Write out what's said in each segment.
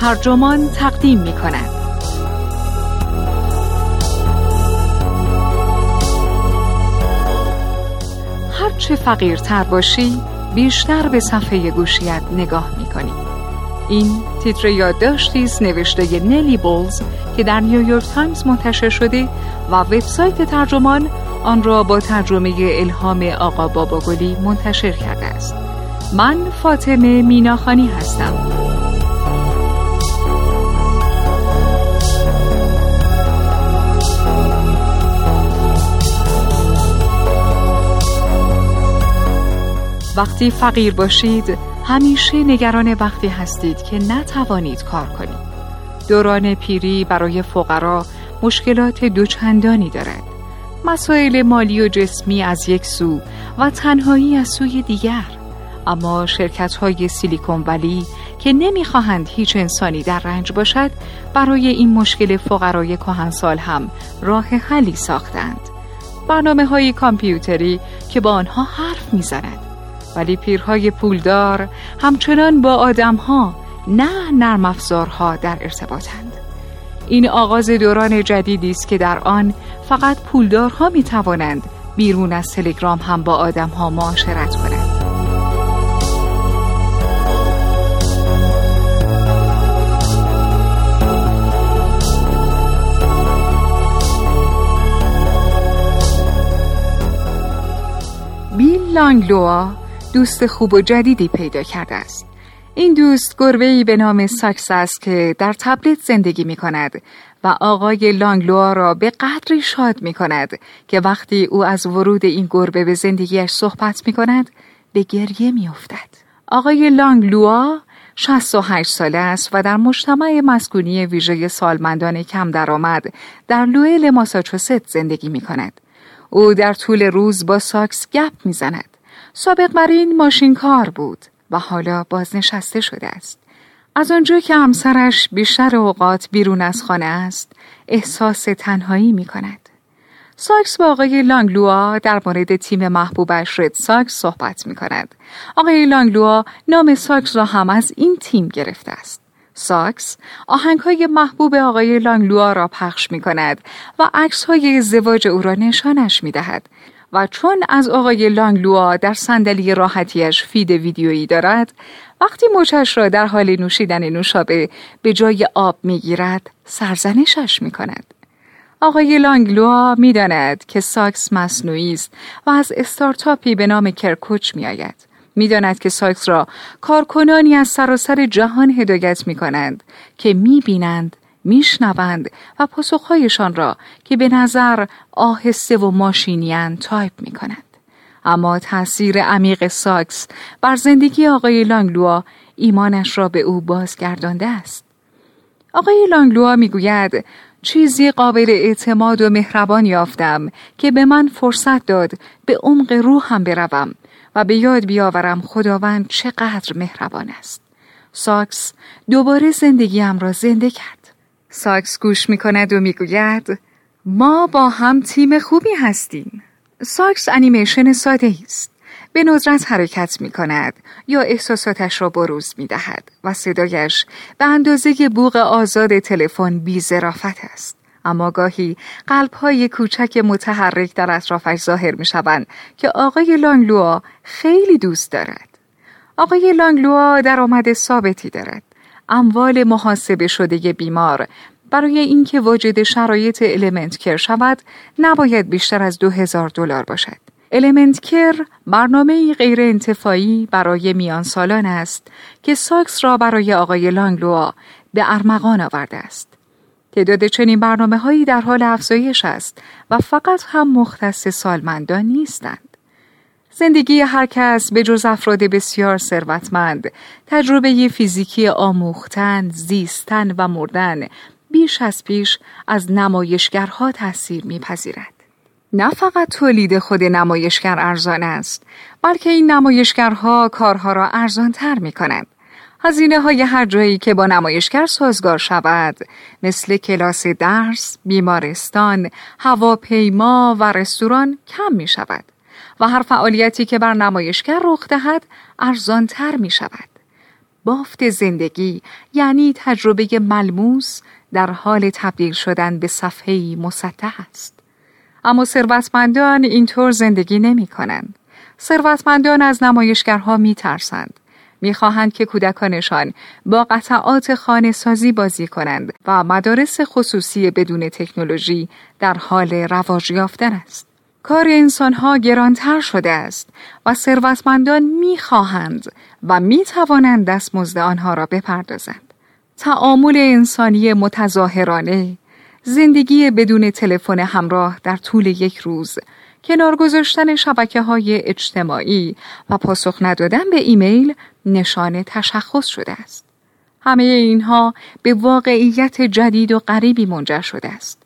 ترجمان تقدیم می کند. هرچه فقیرتر باشی بیشتر به صفحه گوشیت نگاه می کنی. این تیتر یادداشتی است نوشته نلی بولز که در نیویورک تایمز منتشر شده و وبسایت ترجمان آن را با ترجمه الهام آقا باباگلی منتشر کرده است. من فاطمه میناخانی هستم. وقتی فقیر باشید همیشه نگران وقتی هستید که نتوانید کار کنید. دوران پیری برای فقرا مشکلات دوچندانی دارد. مسائل مالی و جسمی از یک سو و تنهایی از سوی دیگر. اما شرکت های سیلیکون ولی که نمی‌خواهند هیچ انسانی در رنج باشد برای این مشکل فقرای کهنسال هم راه حلی ساختند. برنامه های کامپیوتری که با آنها حرف می‌زنند ولی پیرهای پولدار همچنان با آدمها نه نرم افزارها در ارتباطند. این آغاز دوران جدیدی است که در آن فقط پولدارها می توانند بیرون از تلگرام هم با آدمها معاشرت کنند. بیل لانگلوا دوست خوب و جدیدی پیدا کرده است. این دوست گربه به نام ساکس است که در تبلت زندگی می کند و آقای لانگلوا را به قدری شاد می کند که وقتی او از ورود این گربه به زندگیش صحبت می کند به گریه می افتد. آقای لانگلوا 68 ساله است و در مجتمع مسکونی ویژه سالمندان کم درآمد در لوئل ماساچوست زندگی می کند. او در طول روز با ساکس گپ می زند. سابق بر این ماشین کار بود و حالا بازنشسته شده است. از آنجا که همسرش بیشتر اوقات بیرون از خانه است، احساس تنهایی می کند. ساکس با آقای لانگلوا در مورد تیم محبوبش رد ساکس صحبت می کند. آقای لانگلوا نام ساکس را هم از این تیم گرفته است. ساکس آهنگ های محبوب آقای لانگلوا را پخش می کند و عکس های ازدواج او را نشانش می دهد و چون از آقای لانگلوا در صندلی راحتیش feed ویدیویی دارد وقتی مچش را در حال نوشیدن نوشابه به جای آب می‌گیرد سرزنشش می کند. آقای لانگلوا می داند که ساکس مصنوعی است و از استارتاپی به نام Care Coach می آید. می داند که ساکس را کارکنانی از سراسر جهان هدایت می کنند که می بینند میشنوند و پاسخهایشان را که به نظر آهسته و ماشینی‌ان تایپ می کنند. اما تاثیر عمیق ساکس بر زندگی آقای لانگلوا ایمانش را به او بازگردانده است. آقای لانگلوا می‌گوید چیزی قابل اعتماد و مهربان یافتم که به من فرصت داد به عمق روحم بروم و به یاد بیاورم خداوند چقدر مهربان است. ساکس دوباره زندگیم را زنده کرد. ساکس گوش می کند و می‌گوید ما با هم تیم خوبی هستیم. ساکس انیمیشن ساده است. به ندرت حرکت می کند یا احساساتش را بروز می دهد و صدایش به اندازه بوغ آزاد تلفن بی زرافت است. اما گاهی قلب های کوچک متحرک در اطرافش ظاهر می شوند که آقای لانگلوا خیلی دوست دارد. آقای لانگلوا درآمد ثابتی دارد. اموال محاسبه شده بیمار برای اینکه واجد شرایط Element Care شود نباید بیشتر از دو هزار دلار باشد. Element Care برنامه غیر انتفاعی برای میان سالان است که ساکس را برای آقای لانگلوا به ارمغان آورده است. تعداد چنین برنامه هایی در حال افزایش است و فقط هم مختص سالمندان نیستند. زندگی هر کس به جز افراد بسیار ثروتمند تجربه فیزیکی آموختن، زیستن و مردن بیش از پیش از نمایشگرها تاثیر میپذیرد. نه فقط تولید خود نمایشگر ارزان است بلکه این نمایشگرها کارها را ارزان تر می کنند. هزینه های هر جایی که با نمایشگر سازگار شود مثل کلاس درس، بیمارستان، هواپیما و رستوران کم می شود. هر فعالیتی که بر نمایشگر رخ دهد ارزانتر می شود. بافت زندگی یعنی تجربه ملموس در حال تبدیل شدن به صفحه مسطح است. اما ثروتمندان اینطور زندگی نمی کنند. ثروتمندان از نمایشگرها می ترسند. می‌خواهند که کودکانشان با قطعات خانه سازی بازی کنند و مدارس خصوصی بدون تکنولوژی در حال رواج یافتن است. کار انسانها گرانتر شده است و ثروتمندان می‌خواهند و می‌توانند دستمزد آنها را بپردازند. تعامل انسانی متظاهرانه، زندگی بدون تلفن همراه در طول یک روز، کنار گذاشتن شبکه های اجتماعی و پاسخ ندادن به ایمیل نشان تشخص شده است. همه اینها به واقعیت جدید و غریبی منجر شده است.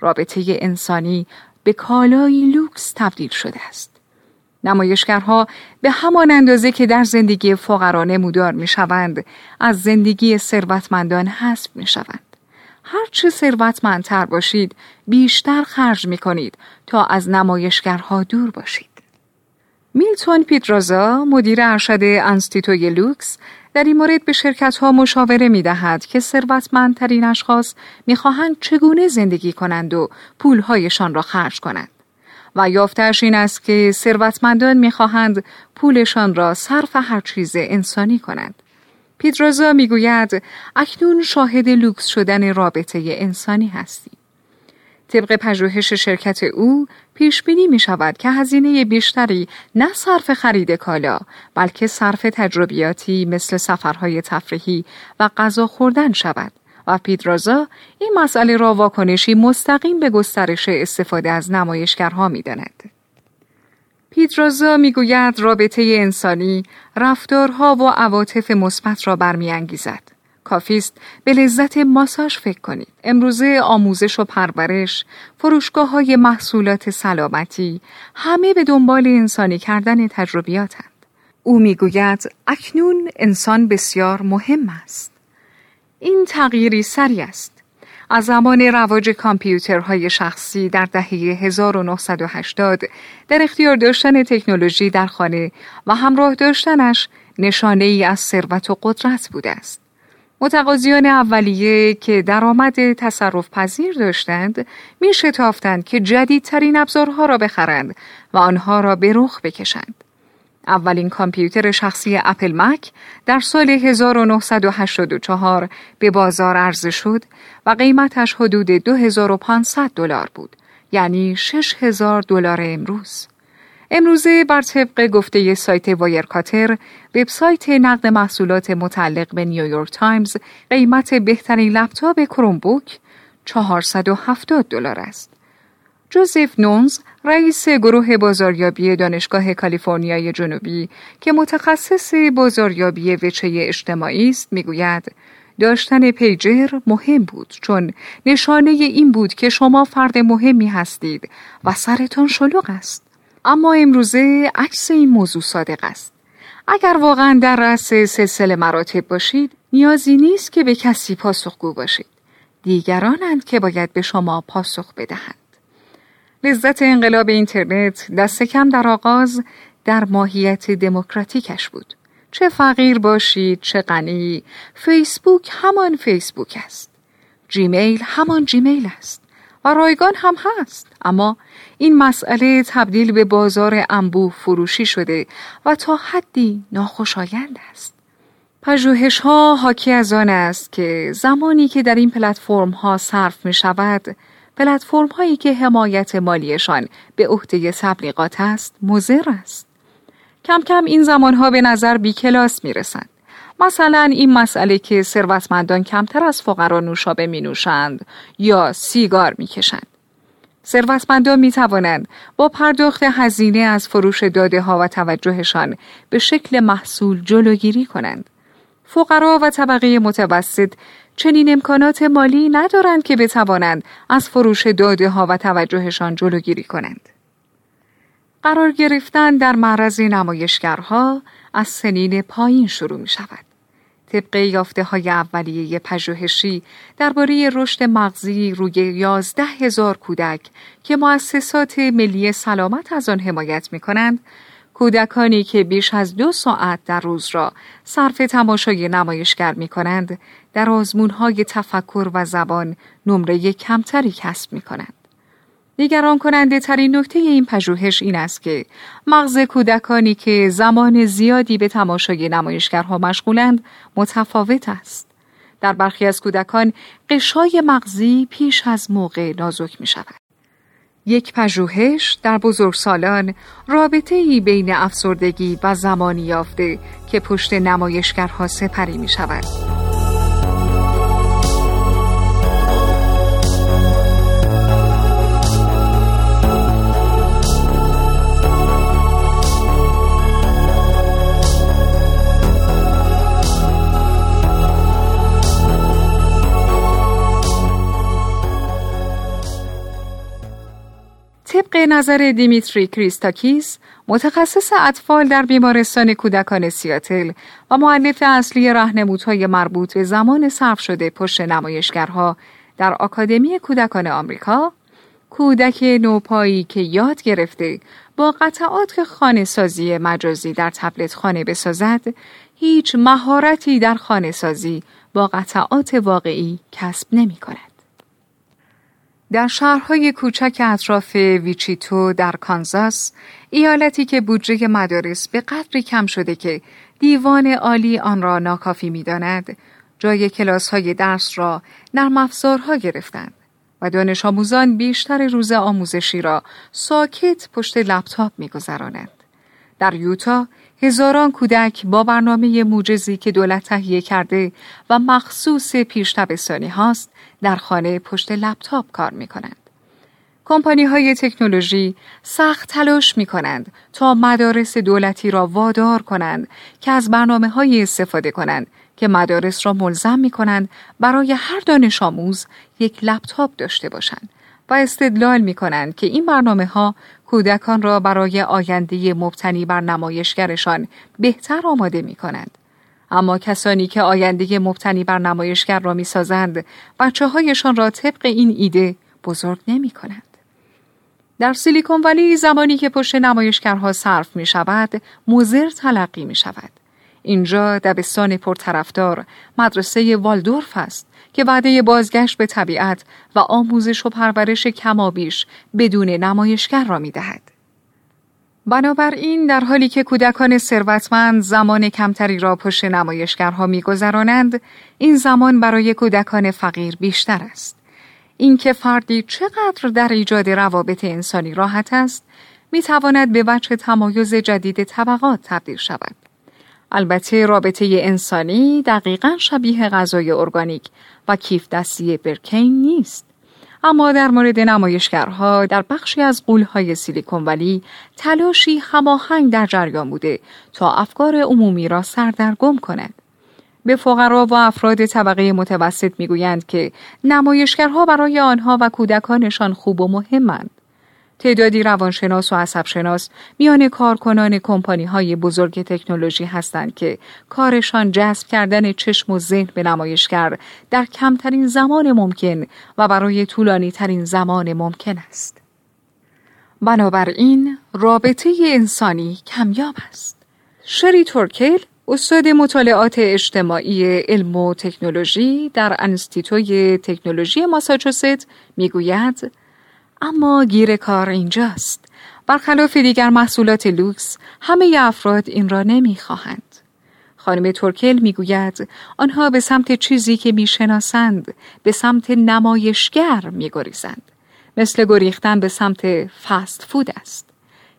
رابطه انسانی به کالایی لوکس تبدیل شده است. نمایشگرها به همان اندازه که در زندگی فقرا نمودار می شوند از زندگی ثروتمندان حذف می شوند. هرچه ثروتمندتر باشید بیشتر خرج می کنید تا از نمایشگرها دور باشید. میلتون پدرازا مدیر ارشد انستیتوی لوکس در این مورد به شرکت ها مشاوره می دهد که ثروتمندترین اشخاص می خواهند چگونه زندگی کنند و پولهایشان را خرج کنند. و یافتش این است که ثروتمندان می خواهند پولشان را صرف هر چیز انسانی کنند. پیترازا می گوید اکنون شاهد لوکس شدن رابطه انسانی هستیم. طبق پژوهش شرکت او پیش بینی می شود که هزینه بیشتری نه صرف خرید کالا بلکه صرف تجربیاتی مثل سفرهای تفریحی و غذا خوردن شود و پیدرازا این مسئله را واکنشی مستقیم به گسترش استفاده از نمایشگرها می داند. پیدرازا می‌گوید رابطه انسانی رفتارها و عواطف مثبت را برمیانگیزد. کافیست به لذت ماساژ فکر کنید. امروزه آموزش و پرورش، فروشگاه های محصولات سلامتی، همه به دنبال انسانی کردن تجربیاتند. او می‌گوید اکنون انسان بسیار مهم است. این تغییری سری است. از زمان رواج کامپیوترهای شخصی در دهه 1980 در اختیار داشتن تکنولوژی در خانه و همراه داشتنش نشانه ای از ثروت و قدرت بوده است. متقاضیان اولیه که درآمد تصرف پذیر داشتند می شتافتند که جدیدترین ابزارها را بخرند و آنها را به رخ بکشند. اولین کامپیوتر شخصی اپل مک در سال 1984 به بازار عرضه شد و قیمتش حدود 2500 دلار بود یعنی 6000 دلار امروز. امروزه بر طبق گفته سایت وایرکاتر وبسایت نقد محصولات متعلق به نیویورک تایمز قیمت بهترین لپتاپ کرومبوک 470 دلار است. جوزف نونز رئیس گروه بازاریابی دانشگاه کالیفرنیای جنوبی که متخصص بازاریابی وجهه اجتماعی است می‌گوید داشتن پیجر مهم بود چون نشانه این بود که شما فرد مهمی هستید و سرتان شلوغ است اما امروزه عکس این موضوع صادق است. اگر واقعا در رأس سلسله مراتب باشید نیازی نیست که به کسی پاسخگو باشید. دیگرانند که باید به شما پاسخ بدهند. لذت انقلاب اینترنت دست کم در آغاز در ماهیت دموکراتیکش بود. چه فقیر باشید چه غنی فیسبوک همان فیسبوک است. جیمیل همان جیمیل است. و رایگان هم هست. اما این مسئله تبدیل به بازار انبوه فروشی شده و تا حدی ناخوشایند است. پژوهش ها حاکی از آن است که زمانی که در این پلتفرم ها صرف می شود پلتفرم هایی که حمایت مالیشان به عهده تبلیغات است مضر است. کم کم این زمان ها به نظر بی کلاس می رسند مثلا این مسئله که ثروتمندان کمتر از فقرا نوشابه می نوشند یا سیگار می کشند. ثروتمندان می توانند با پرداخت هزینه از فروش داده ها و توجهشان به شکل محصول جلوگیری کنند. فقرا و طبقه متوسط چنین امکانات مالی ندارند که بتوانند از فروش داده ها و توجهشان جلوگیری کنند. قرار گرفتن در معرض نمایشگرها از سنین پایین شروع می شود. طبق یافته های اولیه پژوهشی درباره رشد مغزی روی یازده هزار کودک که مؤسسات ملی سلامت از آن حمایت می کنند، کودکانی که بیش از دو ساعت در روز را صرف تماشای نمایشگر می کنند در آزمون های تفکر و زبان نمره کمتری کسب می کنند. نگران کننده ترین نکته این پژوهش این است که مغز کودکانی که زمان زیادی به تماشای نمایشگرها مشغولند متفاوت است. در برخی از کودکان قشای مغزی پیش از موقع نازک می شود. یک پژوهش در بزرگسالان رابطه ای بین افسردگی و زمانی یافته که پشت نمایشگرها سپری می شود. طبق نظر دیمیتری کریستاکیس متخصص اطفال در بیمارستان کودکان سیاتل و معلف اصلی رهنمودهای مربوط به زمان صرف شده پشت نمایشگرها در آکادمی کودکان آمریکا کودک نوپایی که یاد گرفته با قطعات خانه سازی مجازی در تبلت خانه بسازد هیچ مهارتی در خانه سازی با قطعات واقعی کسب نمی کند. در شهرهای کوچک اطراف ویچیتو در کانزاس، ایالتی که بودجه مدارس به قدری کم شده که دیوان عالی آن را ناکافی می‌داند، جای کلاس های درس را نرم افزارها گرفتند و دانش آموزان بیشتر روز آموزشی را ساکت پشت لپتاپ میگذرانند. در یوتا هزاران کودک با برنامه موجزی که دولت تهیه کرده و مخصوص پیش تبستانی هاست در خانه پشت لپتاپ کار می کنند. کمپانی های تکنولوژی سخت تلاش می کنند تا مدارس دولتی را وادار کنند که از برنامه های استفاده کنند که مدارس را ملزم می کنند برای هر دانش آموز یک لپتاپ داشته باشند و استدلال می کنند که این برنامه ها کودکان را برای آینده مبتنی بر نمایشگرشان بهتر آماده می کنند. اما کسانی که آینده مبتنی بر نمایشگر را می سازند بچه هایشان را طبق این ایده بزرگ نمی کنند. در سیلیکون ولی زمانی که پشت نمایشگرها صرف می شود موزر تلقی می شود. اینجا دبستان پرطرفدار مدرسه والدورف است که وعده بازگشت به طبیعت و آموزش و پرورش کمابیش بدون نمایشگر را می دهد. بنابراین در حالی که کودکان ثروتمند زمان کمتری را پشت نمایشگرها میگذرانند این زمان برای کودکان فقیر بیشتر است اینکه فردی چقدر در ایجاد روابط انسانی راحت است می تواند به وجه تمایز جدید طبقات تبدیل شود البته رابطه انسانی دقیقا شبیه غذای ارگانیک و کیف دستی برکین نیست اما در مورد نمایشگرها در بخشی از قولهای سیلیکون ولی تلاشی هماهنگ در جریان بوده تا افکار عمومی را سردرگم کند. به فقرا و افراد طبقه متوسط می‌گویند که نمایشگرها برای آنها و کودکانشان خوب و مهمند. تعدادی روانشناس و عصبشناس میان کارکنان کمپانی های بزرگ تکنولوژی هستند که کارشان جذب کردن چشم و ذهن به نمایشگر در کمترین زمان ممکن و برای طولانی ترین زمان ممکن است. بنابراین رابطه انسانی کمیاب است. شری تورکل استاد مطالعات اجتماعی علم و تکنولوژی در انستیتوی تکنولوژی ماساچوست می‌گوید اما گیر کار اینجاست. برخلاف دیگر محصولات لوکس همه افراد این را نمی‌خواهند. خانم تورکل می‌گوید آنها به سمت چیزی که می‌شناسند به سمت نمایشگر میگریزند مثل گریختن به سمت فست فود است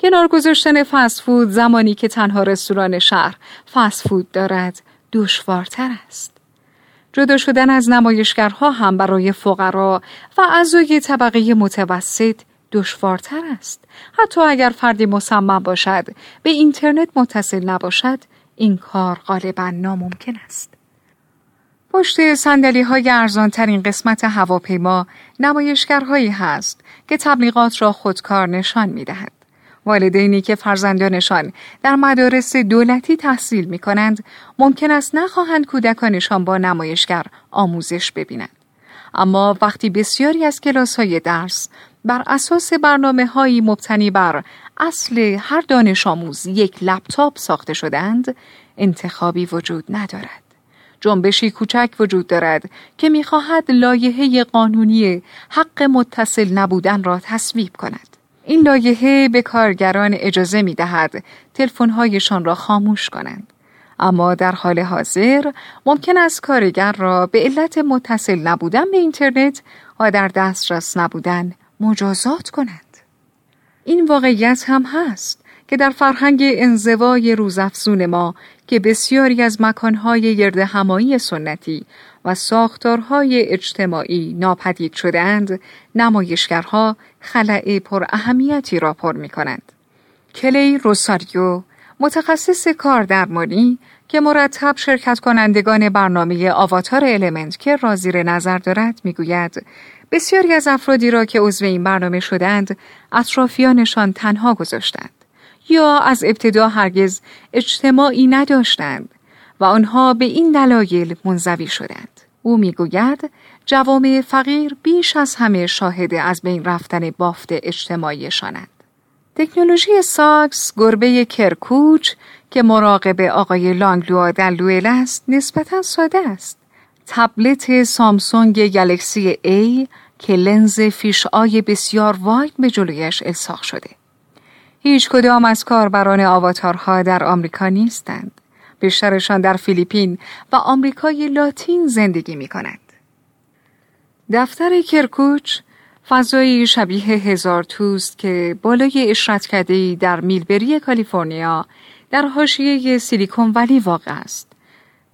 کنار گذاشتن فست فود زمانی که تنها رستوران شهر فست فود دارد دشوارتر است جدا شدن از نمایشگرها هم برای فقرا و اعضای طبقه متوسط دشوارتر است. حتی اگر فردی مصمم باشد به اینترنت متصل نباشد این کار غالبا ناممکن است. پشت سندلی های ارزان ترین قسمت هواپیما نمایشگرهایی هست که تبلیغات را خودکار نشان می دهد. والدینی که فرزندانشان در مدارس دولتی تحصیل می کنند ممکن است نخواهند کودکانشان با نمایشگر آموزش ببینند. اما وقتی بسیاری از کلاس های درس بر اساس برنامه هایی مبتنی بر اصل هر دانش آموز یک لپتاپ ساخته شدند انتخابی وجود ندارد. جنبشی کوچک وجود دارد که می‌خواهد لایحه قانونی حق متصل نبودن را تصویب کند. این لایحه به کارگران اجازه می دهد تلفن‌هایشان را خاموش کنند. اما در حال حاضر ممکن است کارگر را به علت متصل نبودن به اینترنت و در دسترس نبودن مجازات کنند. این واقعیت هم هست که در فرهنگ انزوای روزافزون ما که بسیاری از مکانهای گرد همایی سنتی و ساختارهای اجتماعی ناپدید شدهاند نمایشگرها خلع پر اهمیتی را پر می کنند. کلی روساریو متخصص کار درمانی که مرتب شرکت کنندگان برنامه آواتار المنت که را زیر نظر دارد می‌گوید بسیاری از افرادی را که عضو این برنامه شدند اطرافیانشان تنها گذاشتند یا از ابتدا هرگز اجتماعی نداشتند و آنها به این دلایل منزوی شدند. او می‌گوید جوامع فقیر بیش از همه شاهد از بین رفتن بافت اجتماعیشانند. تکنولوژی ساکس گربه کرکوچ که مراقب آقای لانگلوا در لوئل است نسبتا ساده است. تبلت سامسونگ گلکسی A که لنز فیشآی بسیار واید به جلویش الساق شده. هیچ کدام از کاربران آواتارها در آمریکا نیستند. بیشترشان در فیلیپین و آمریکای لاتین زندگی می کند. دفتر کرکوچ فضایی شبیه هزار توست که بالای اشرت در میلبری کالیفرنیا در حاشیه سیلیکون ولی واقع است.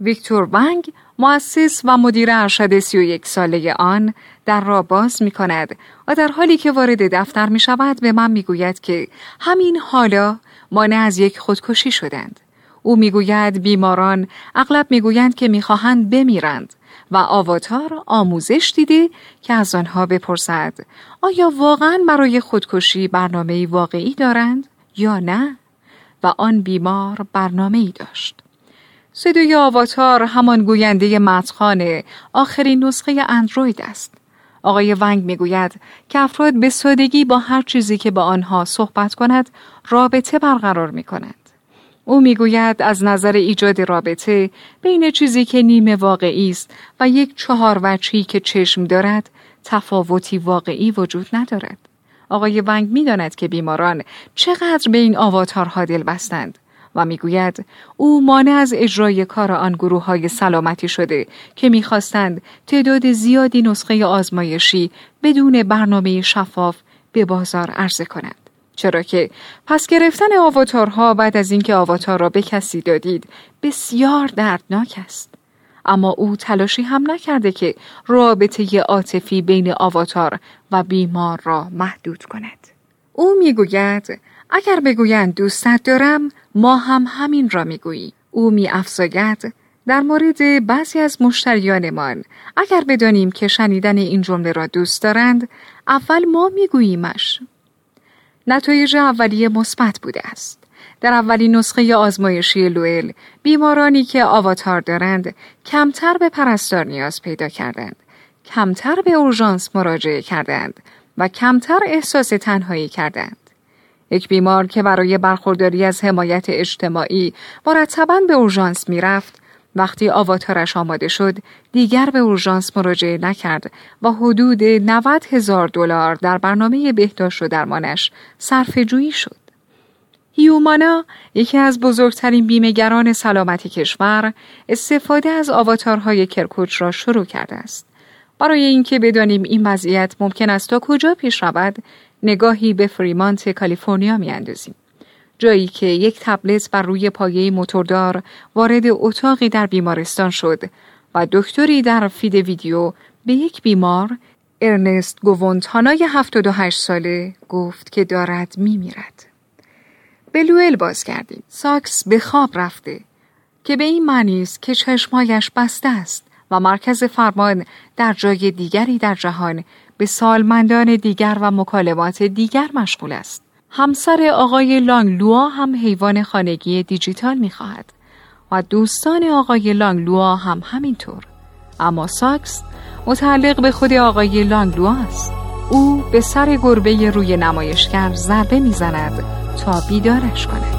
ویکتور ونگ مؤسس و مدیر ارشد 31 ساله آن در را باز می کند و در حالی که وارد دفتر می شود به من می گوید که همین حالا مانع از یک خودکشی شدند. او می‌گوید بیماران اغلب می‌گویند که می‌خواهند بمیرند و آواتار آموزش دیده که از آنها بپرسد آیا واقعا برای خودکشی برنامه واقعی دارند یا نه؟ و آن بیمار برنامه ای داشت. صدای آواتار همان گوینده متخانه آخرین نسخه اندروید است. آقای ونگ می‌گوید که افراد به سادگی با هر چیزی که با آنها صحبت کند رابطه برقرار می کند. او می‌گوید از نظر ایجاد رابطه بین چیزی که نیمه واقعی است و یک چهار وچی که چشم دارد تفاوتی واقعی وجود ندارد. آقای ونگ می‌داند که بیماران چقدر به این آواتارها دل بستند و می‌گوید او مانع از اجرای کار آن گروه های سلامتی شده که می‌خواستند تعداد زیادی نسخه آزمایشی بدون برنامه شفاف به بازار عرضه کنند. چرا که پس گرفتن آواتارها بعد از اینکه آواتار را به کسی دادید بسیار دردناک است. اما او تلاشی هم نکرده که رابطه عاطفی بین آواتار و بیمار را محدود کند. او می‌گوید اگر بگویند دوستت دارم ما هم همین را می‌گویی. او می افزاید در مورد بعضی از مشتریانمان اگر بدانیم که شنیدن این جمله را دوست دارند اول ما میگوییمش. نتایج اولیه مثبت بوده است. در اولین نسخه آزمایشی لوئل بیمارانی که آواتار دارند کمتر به پرستار نیاز پیدا کردند. کمتر به اورژانس مراجعه کردند و کمتر احساس تنهایی کردند. یک بیمار که برای برخورداری از حمایت اجتماعی مرتبا به اورژانس می‌رفت وقتی آواتارش آماده شد دیگر به اورژانس مراجعه نکرد و حدود 90 هزار دلار در برنامه بهداشت و درمانش صرف جویی شد. هیومانا یکی از بزرگترین بیمهگران سلامت کشور استفاده از آواتارهای Care.Coach را شروع کرده است. برای اینکه بدانیم این وضعیت ممکن است تا کجا پیش رود نگاهی به فریمانت کالیفرنیا میاندازیم جایی که یک تبلت بر روی پایه موتوردار وارد اتاقی در بیمارستان شد و دکتری در فید ویدیو به یک بیمار ارنست گوونتانای 78 ساله گفت که دارد میمیرد. لوئل باز کردیم. ساکس به خواب رفته که به این معنی است که چشمایش بسته است و مرکز فرمان در جای دیگری در جهان به سالمندان دیگر و مکالمات دیگر مشغول است. همسر آقای لانگلوا هم حیوان خانگی دیجیتال می خواهد و دوستان آقای لانگلوا هم همینطور. اما ساکس متعلق به خود آقای لانگلوا است. او به سر گربه روی نمایشگر ضربه می‌زند تا بیدارش کند